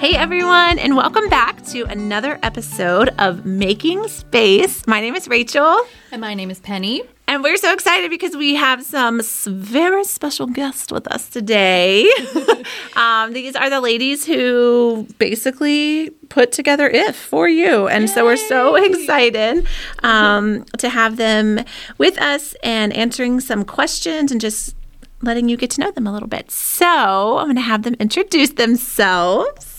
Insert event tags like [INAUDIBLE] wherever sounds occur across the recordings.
Hey everyone, and welcome back to another episode of Making Space. My name is Rachel. And my name is Penny. And we're so excited because we have some very special guests with us today. [LAUGHS] um, these are the ladies who basically put together IF for you. And Yay. so we're so excited um, to have them with us and answering some questions and just letting you get to know them a little bit. So I'm going to have them introduce themselves.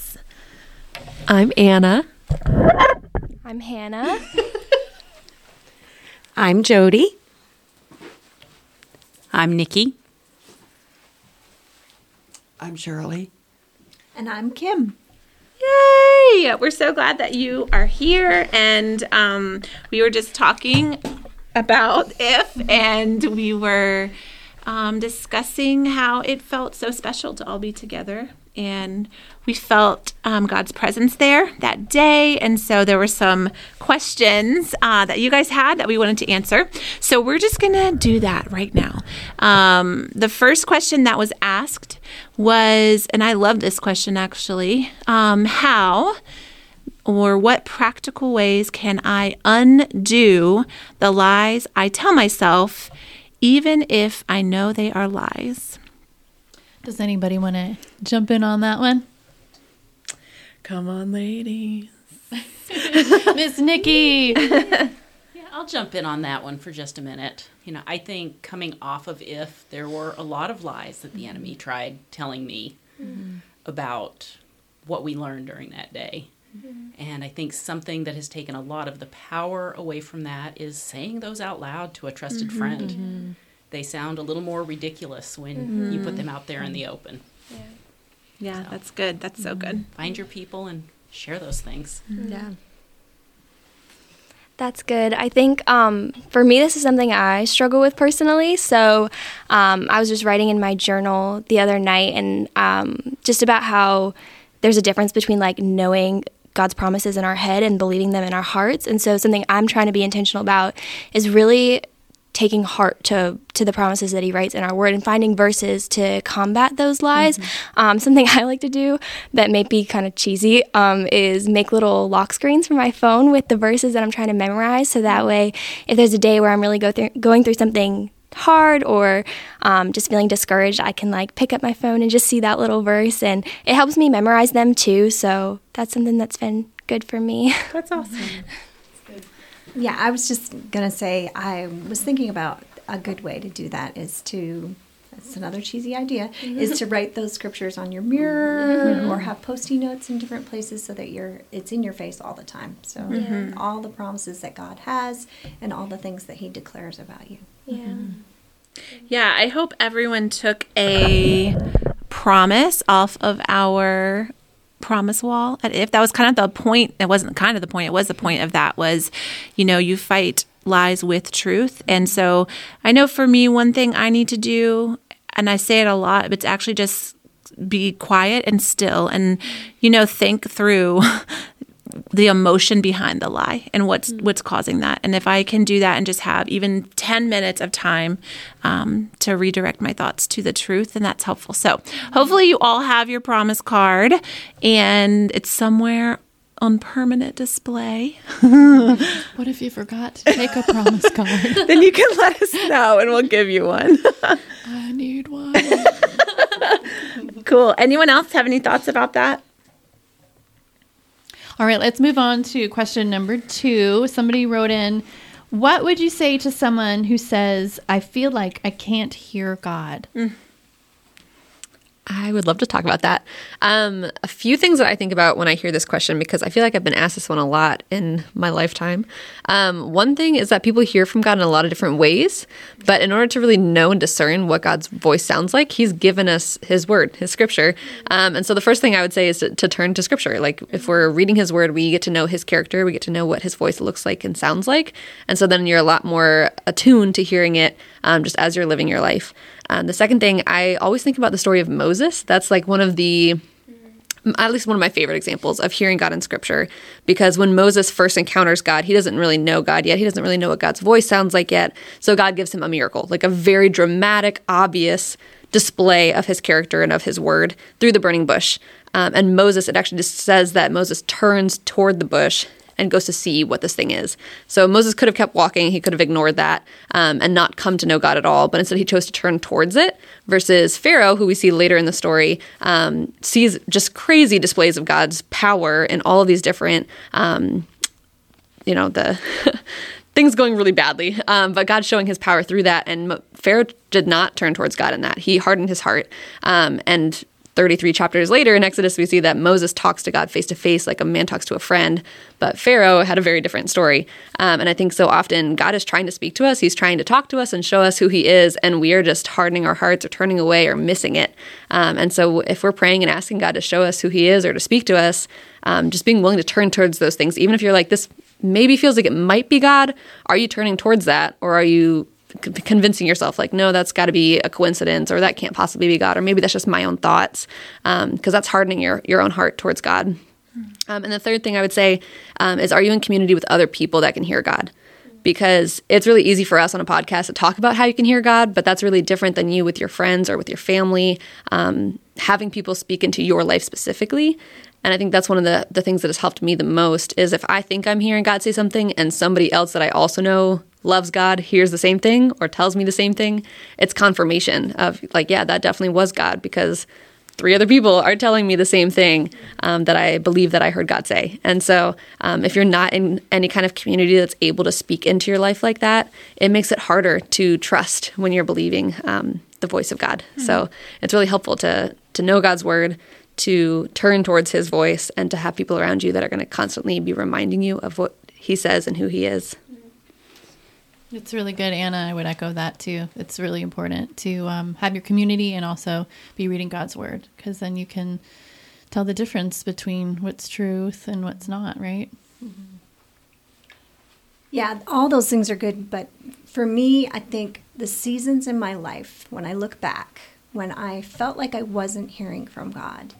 I'm Anna. I'm Hannah. [LAUGHS] I'm Jody. I'm Nikki. I'm Shirley. And I'm Kim. Yay! We're so glad that you are here. And um, we were just talking about IF, and we were um, discussing how it felt so special to all be together. And we felt um, God's presence there that day. And so there were some questions uh, that you guys had that we wanted to answer. So we're just going to do that right now. Um, the first question that was asked was, and I love this question actually um, how or what practical ways can I undo the lies I tell myself? Even if I know they are lies. Does anybody want to jump in on that one? Come on, ladies. [LAUGHS] Miss Nikki. [LAUGHS] yeah, I'll jump in on that one for just a minute. You know, I think coming off of IF there were a lot of lies that the enemy tried telling me mm-hmm. about what we learned during that day. Mm-hmm. And I think something that has taken a lot of the power away from that is saying those out loud to a trusted mm-hmm. friend. Mm-hmm. They sound a little more ridiculous when you put mm-hmm. them out there in the open. Yeah, yeah so, that's good. That's so good. Mm-hmm. Find your people and share those things. Yeah. That's good. I think um, for me, this is something I struggle with personally. So um, I was just writing in my journal the other night and um, just about how there's a difference between like knowing God's promises in our head and believing them in our hearts. And so something I'm trying to be intentional about is really taking heart to to the promises that he writes in our word and finding verses to combat those lies. Mm-hmm. Um, something [LAUGHS] I like to do that may be kind of cheesy um, is make little lock screens for my phone with the verses that I'm trying to memorize. So that way, if there's a day where I'm really go through, going through something hard or um, just feeling discouraged, I can like pick up my phone and just see that little verse, and it helps me memorize them too. So that's something that's been good for me. [LAUGHS] That's awesome. yeah, I was just gonna say I was thinking about a good way to do that is to that's another cheesy idea mm-hmm. is to [LAUGHS] write those scriptures on your mirror mm-hmm. or have post-it notes in different places so that you're it's in your face all the time so mm-hmm. all the promises that god has and all the things that he declares about you yeah. Mm-hmm. yeah i hope everyone took a promise off of our promise wall if. That was kind of the point it wasn't kind of the point it was the point of that was you know you fight lies with truth. And so i know for me one thing i need to do and i say it a lot but it's actually just be quiet and still and you know think through [LAUGHS] the emotion behind the lie and what's mm. what's causing that. And if I can do that and just have even ten minutes of time um, to redirect my thoughts to the truth, then that's helpful. So hopefully you all have your promise card and it's somewhere on permanent display. [LAUGHS] what if you forgot to take a promise [LAUGHS] card? then you can let us know and we'll give you one. I need [LAUGHS] one. cool. Anyone else have any thoughts about that? All right, let's move on to question number two. Somebody wrote in, What would you say to someone who says, I feel like I can't hear God? Mm. I would love to talk about that. Um, a few things that I think about when I hear this question, because I feel like I've been asked this one a lot in my lifetime. Um, one thing is that people hear from God in a lot of different ways, but in order to really know and discern what God's voice sounds like, He's given us His Word, His Scripture. Um, and so the first thing I would say is to, to turn to Scripture. Like if we're reading His Word, we get to know His character, we get to know what His voice looks like and sounds like. And so then you're a lot more attuned to hearing it um, just as you're living your life. Um, the second thing, I always think about the story of Moses. That's like one of the at least one of my favorite examples of hearing God in scripture because when Moses first encounters God, he doesn't really know God yet. He doesn't really know what God's voice sounds like yet. So God gives him a miracle, like a very dramatic, obvious display of his character and of his word through the burning bush. Um, and Moses, it actually just says that Moses turns toward the bush and goes to see what this thing is. So Moses could have kept walking, he could have ignored that um, and not come to know God at all, but instead he chose to turn towards it. Versus Pharaoh, who we see later in the story, um, sees just crazy displays of God's power in all of these different, um, you know, the. [LAUGHS] things going really badly, um, but God showing his power through that. And Pharaoh did not turn towards God in that. He hardened his heart. Um, and 33 chapters later in Exodus, we see that Moses talks to God face to face like a man talks to a friend, but Pharaoh had a very different story. Um, and I think so often God is trying to speak to us, He's trying to talk to us and show us who He is, and we are just hardening our hearts or turning away or missing it. Um, and so if we're praying and asking God to show us who He is or to speak to us, um, just being willing to turn towards those things, even if you're like, this maybe feels like it might be God, are you turning towards that? Or are you convincing yourself like no that's got to be a coincidence or that can't possibly be god or maybe that's just my own thoughts because um, that's hardening your, your own heart towards god. Um, and the third thing i would say um, is are you in community with other people that can hear god? Because it's really easy for us on a podcast to talk about how you can hear god but that's really different than you with your friends or with your family um, having people speak into your life specifically and I think that's one of the, the things that has helped me the most is if I think I'm hearing God say something and somebody else that I also know loves God hears the same thing or tells me the same thing, it's confirmation of like, yeah, that definitely was God because three other people are telling me the same thing um, that I believe that I heard God say. And so, um, if you're not in any kind of community that's able to speak into your life like that, it makes it harder to trust when you're believing um, the voice of God. Mm-hmm. So, it's really helpful to to know God's word, to turn towards His voice, and to have people around you that are going to constantly be reminding you of what He says and who He is. It's really good, Anna. I would echo that too. It's really important to um, have your community and also be reading God's word because then you can tell the difference between what's truth and what's not, right? Mm-hmm. Yeah, all those things are good. But for me, I think the seasons in my life, when I look back, when I felt like I wasn't hearing from God,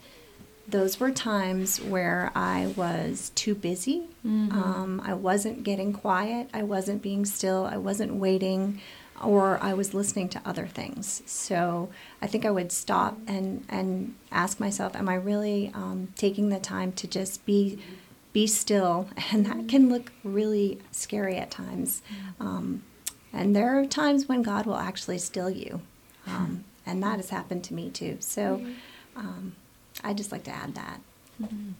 those were times where I was too busy. Mm-hmm. Um, I wasn't getting quiet. I wasn't being still. I wasn't waiting, or I was listening to other things. So I think I would stop and and ask myself, Am I really um, taking the time to just be be still? [LAUGHS] And that can look really scary at times. Mm-hmm. Um, and there are times when God will actually still you, um, and that has happened to me too. So. I just like to add that. Mm-hmm.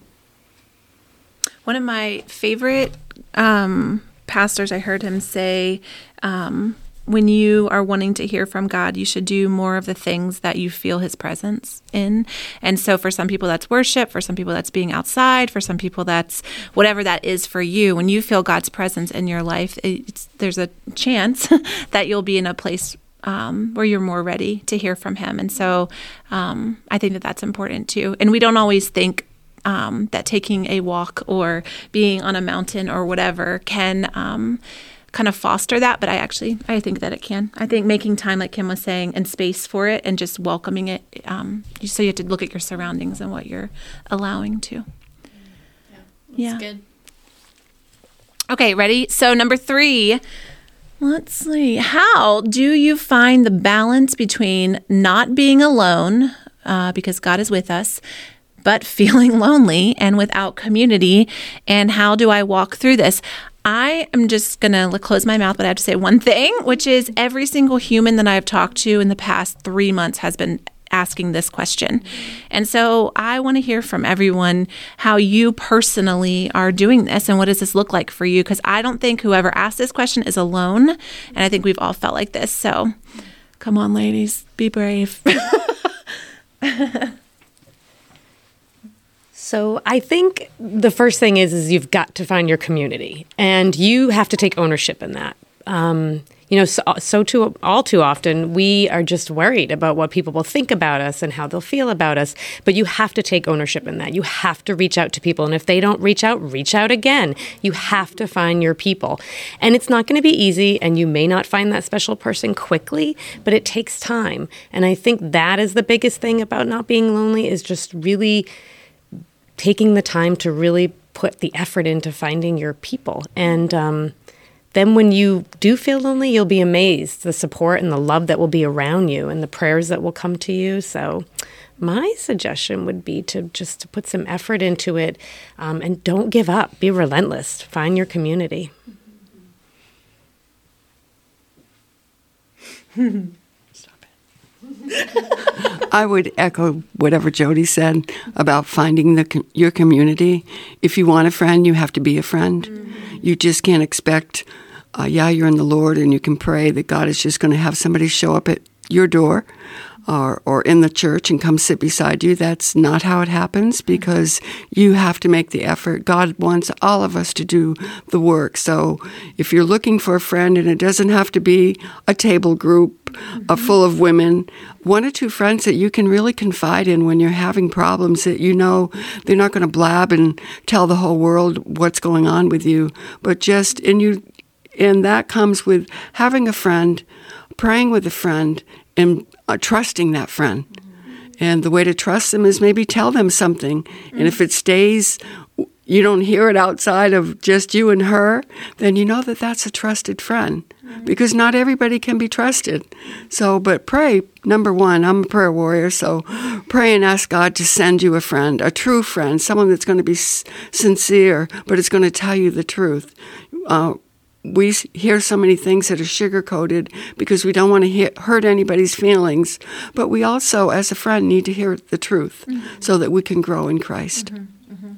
One of my favorite um, pastors, I heard him say, um, when you are wanting to hear from God, you should do more of the things that you feel His presence in. And so, for some people, that's worship. For some people, that's being outside. For some people, that's whatever that is for you. When you feel God's presence in your life, there's a chance [LAUGHS] that you'll be in a place um, where you're more ready to hear from him. And so um, I think that that's important too. And we don't always think um, that taking a walk or being on a mountain or whatever can um, kind of foster that, but I actually I think that it can. I think making time, like Kim was saying, and space for it, and just welcoming it. Um, so you have to look at your surroundings and what you're allowing to. Yeah, yeah. good. Okay, ready? So number three Let's see. How do you find the balance between not being alone, uh, because God is with us, but [LAUGHS] feeling lonely and without community? And how do I walk through this? I am just going to close my mouth, but I have to say one thing, which is every single human that I've talked to in the past three months has been asking this question. And so I want to hear from everyone how you personally are doing this and what does this look like for you? Because I don't think whoever asked this question is alone. And I think we've all felt like this. So come on, ladies, be brave. [LAUGHS] So I think the first thing is is you've got to find your community, and you have to take ownership in that. Um, you know, so, so too all too often we are just worried about what people will think about us and how they'll feel about us. But you have to take ownership in that. You have to reach out to people, and if they don't reach out, reach out again. You have to find your people, and it's not going to be easy, and you may not find that special person quickly, but it takes time. And I think that is the biggest thing about not being lonely is just really taking the time to really put the effort into finding your people and. Um, then when you do feel lonely, you'll be amazed the support and the love that will be around you and the prayers that will come to you. So, my suggestion would be to just to put some effort into it um, and don't give up. Be relentless. Find your community. [LAUGHS] [LAUGHS] I would echo whatever Jody said about finding the your community. If you want a friend, you have to be a friend. Mm-hmm. You just can't expect, uh, yeah, you're in the Lord and you can pray that God is just going to have somebody show up at your door or, or in the church and come sit beside you. That's not how it happens because you have to make the effort. God wants all of us to do the work. So if you're looking for a friend, and it doesn't have to be a table group mm-hmm. full of women, one or two friends that you can really confide in when you're having problems that you know they're not going to blab and tell the whole world what's going on with you, but just, and you, and that comes with having a friend, praying with a friend, and uh, trusting that friend. And the way to trust them is maybe tell them something. And if it stays, you don't hear it outside of just you and her, then you know that that's a trusted friend. Because not everybody can be trusted. So, but pray, number one, I'm a prayer warrior, so pray and ask God to send you a friend, a true friend, someone that's going to be sincere, but it's going to tell you the truth. Uh, we hear so many things that are sugar coated because we don't want to hurt anybody's feelings. But we also, as a friend, need to hear the truth mm-hmm. so that we can grow in Christ. Mm-hmm. Mm-hmm.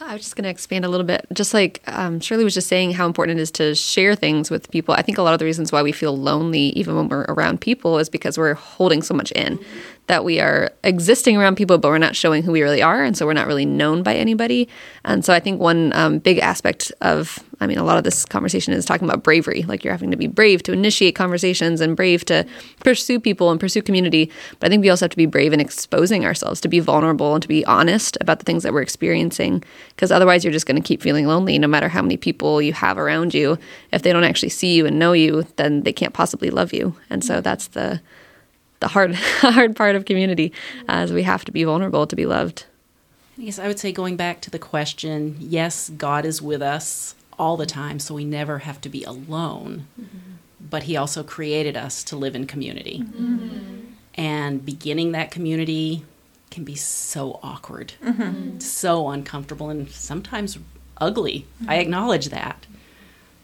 I was just going to expand a little bit. Just like um, Shirley was just saying, how important it is to share things with people. I think a lot of the reasons why we feel lonely, even when we're around people, is because we're holding so much in that we are existing around people, but we're not showing who we really are. And so we're not really known by anybody. And so I think one um, big aspect of, I mean, a lot of this conversation is talking about bravery. Like you're having to be brave to initiate conversations and brave to pursue people and pursue community. But I think we also have to be brave in exposing ourselves, to be vulnerable and to be honest about the things that we're experiencing. Because otherwise, you're just going to keep feeling lonely no matter how many people you have around you. If they don't actually see you and know you, then they can't possibly love you. And so that's the the hard [LAUGHS] hard part of community as we have to be vulnerable to be loved. Yes, I would say going back to the question, yes, God is with us all the time, so we never have to be alone. Mm-hmm. But he also created us to live in community. Mm-hmm. And beginning that community can be so awkward, mm-hmm. so uncomfortable, and sometimes ugly. I acknowledge that.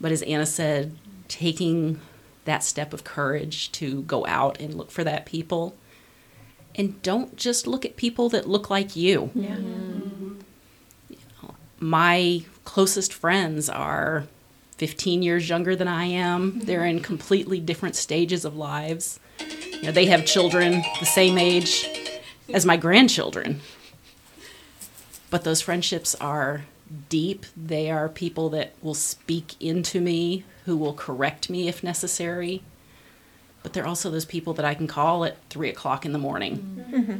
But as Anna said, taking that step of courage to go out and look for that people. And don't just look at people that look like you. Yeah. Mm-hmm. You know, my closest friends are 15 years younger than I am. They're in completely different stages of lives. You know, they have children the same age as my grandchildren. But those friendships are deep. They are people that will speak into me who will correct me if necessary. But they're also those people that I can call at three o'clock in the morning mm-hmm.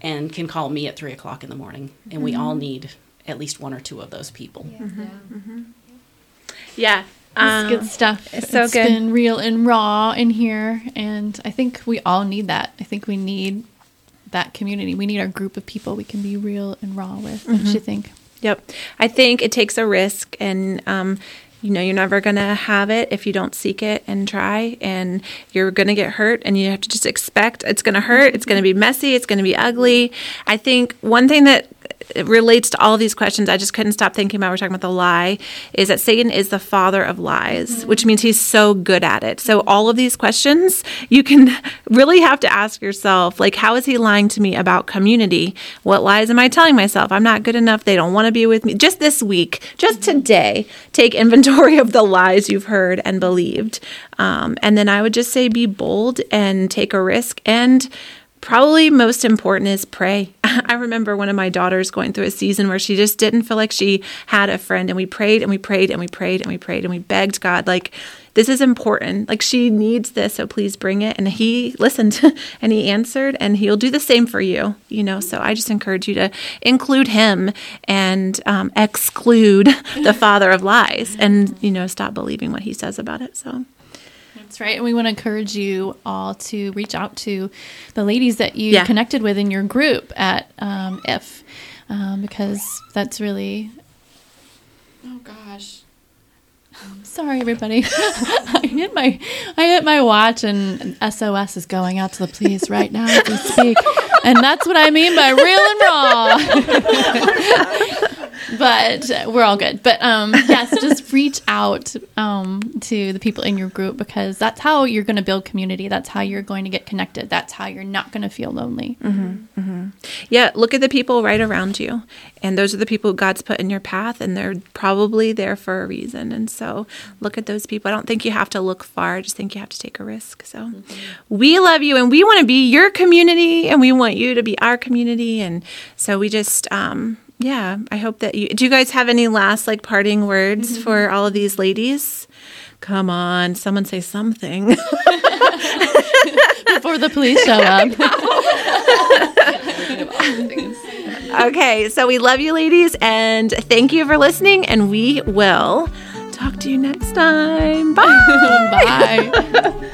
and can call me at three o'clock in the morning. And mm-hmm. we all mm-hmm. need at least one or two of those people. Yeah. Mm-hmm. yeah. Um, good stuff. It's so it's good. been real and raw in here. And I think we all need that. I think we need that community. We need our group of people we can be real and raw with. Don't you mm-hmm. think? Yep. I think it takes a risk and um, you know you're never going to have it if you don't seek it and try and you're going to get hurt and you have to just expect it's going to hurt it's going to be messy it's going to be ugly i think one thing that relates to all these questions i just couldn't stop thinking about we're talking about the lie is that satan is the father of lies mm-hmm. which means he's so good at it so all of these questions you can [LAUGHS] really have to ask yourself like how is he lying to me about community what lies am i telling myself i'm not good enough they don't want to be with me just this week just today take inventory inventory of the lies you've heard and believed. Um, and then I would just say be bold and take a risk. And probably most important is pray. [LAUGHS] I remember one of my daughters going through a season where she just didn't feel like she had a friend. And we prayed and we prayed and we prayed and we prayed and we begged God, like, this is important. Like she needs this, so please bring it. And he listened [LAUGHS] and he answered, and he'll do the same for you. You know, so I just encourage you to include him and um, exclude [LAUGHS] the father of lies, and you know, stop believing what he says about it. So. That's right. And we want to encourage you all to reach out to the ladies that you yeah. connected with in your group at um, IF, um, because that's really Oh gosh. [LAUGHS] Sorry, everybody. [LAUGHS] I hit my I hit my watch, and SOS is going out to the police right now as we speak, and that's what I mean by real and raw. [LAUGHS] but we're all good. But um, yes, just [LAUGHS] reach out um, to the people in your group because that's how you're going to build community. That's how you're going to get connected. That's how you're not going to feel lonely. Yeah, look at the people right around you. And those are the people God's put in your path, and they're probably there for a reason. And so look at those people. I don't think you have to look far, I just think you have to take a risk. So we love you, and we want to be your community, and we want you to be our community. And so we just, um, yeah, I hope that you do. You guys have any last like parting words mm-hmm. for all of these ladies? Come on, someone say something. [LAUGHS] Before the police show up. [LAUGHS] Okay, so we love you, ladies, and thank you for listening. And we will talk to you next time. [LAUGHS] Bye. Bye.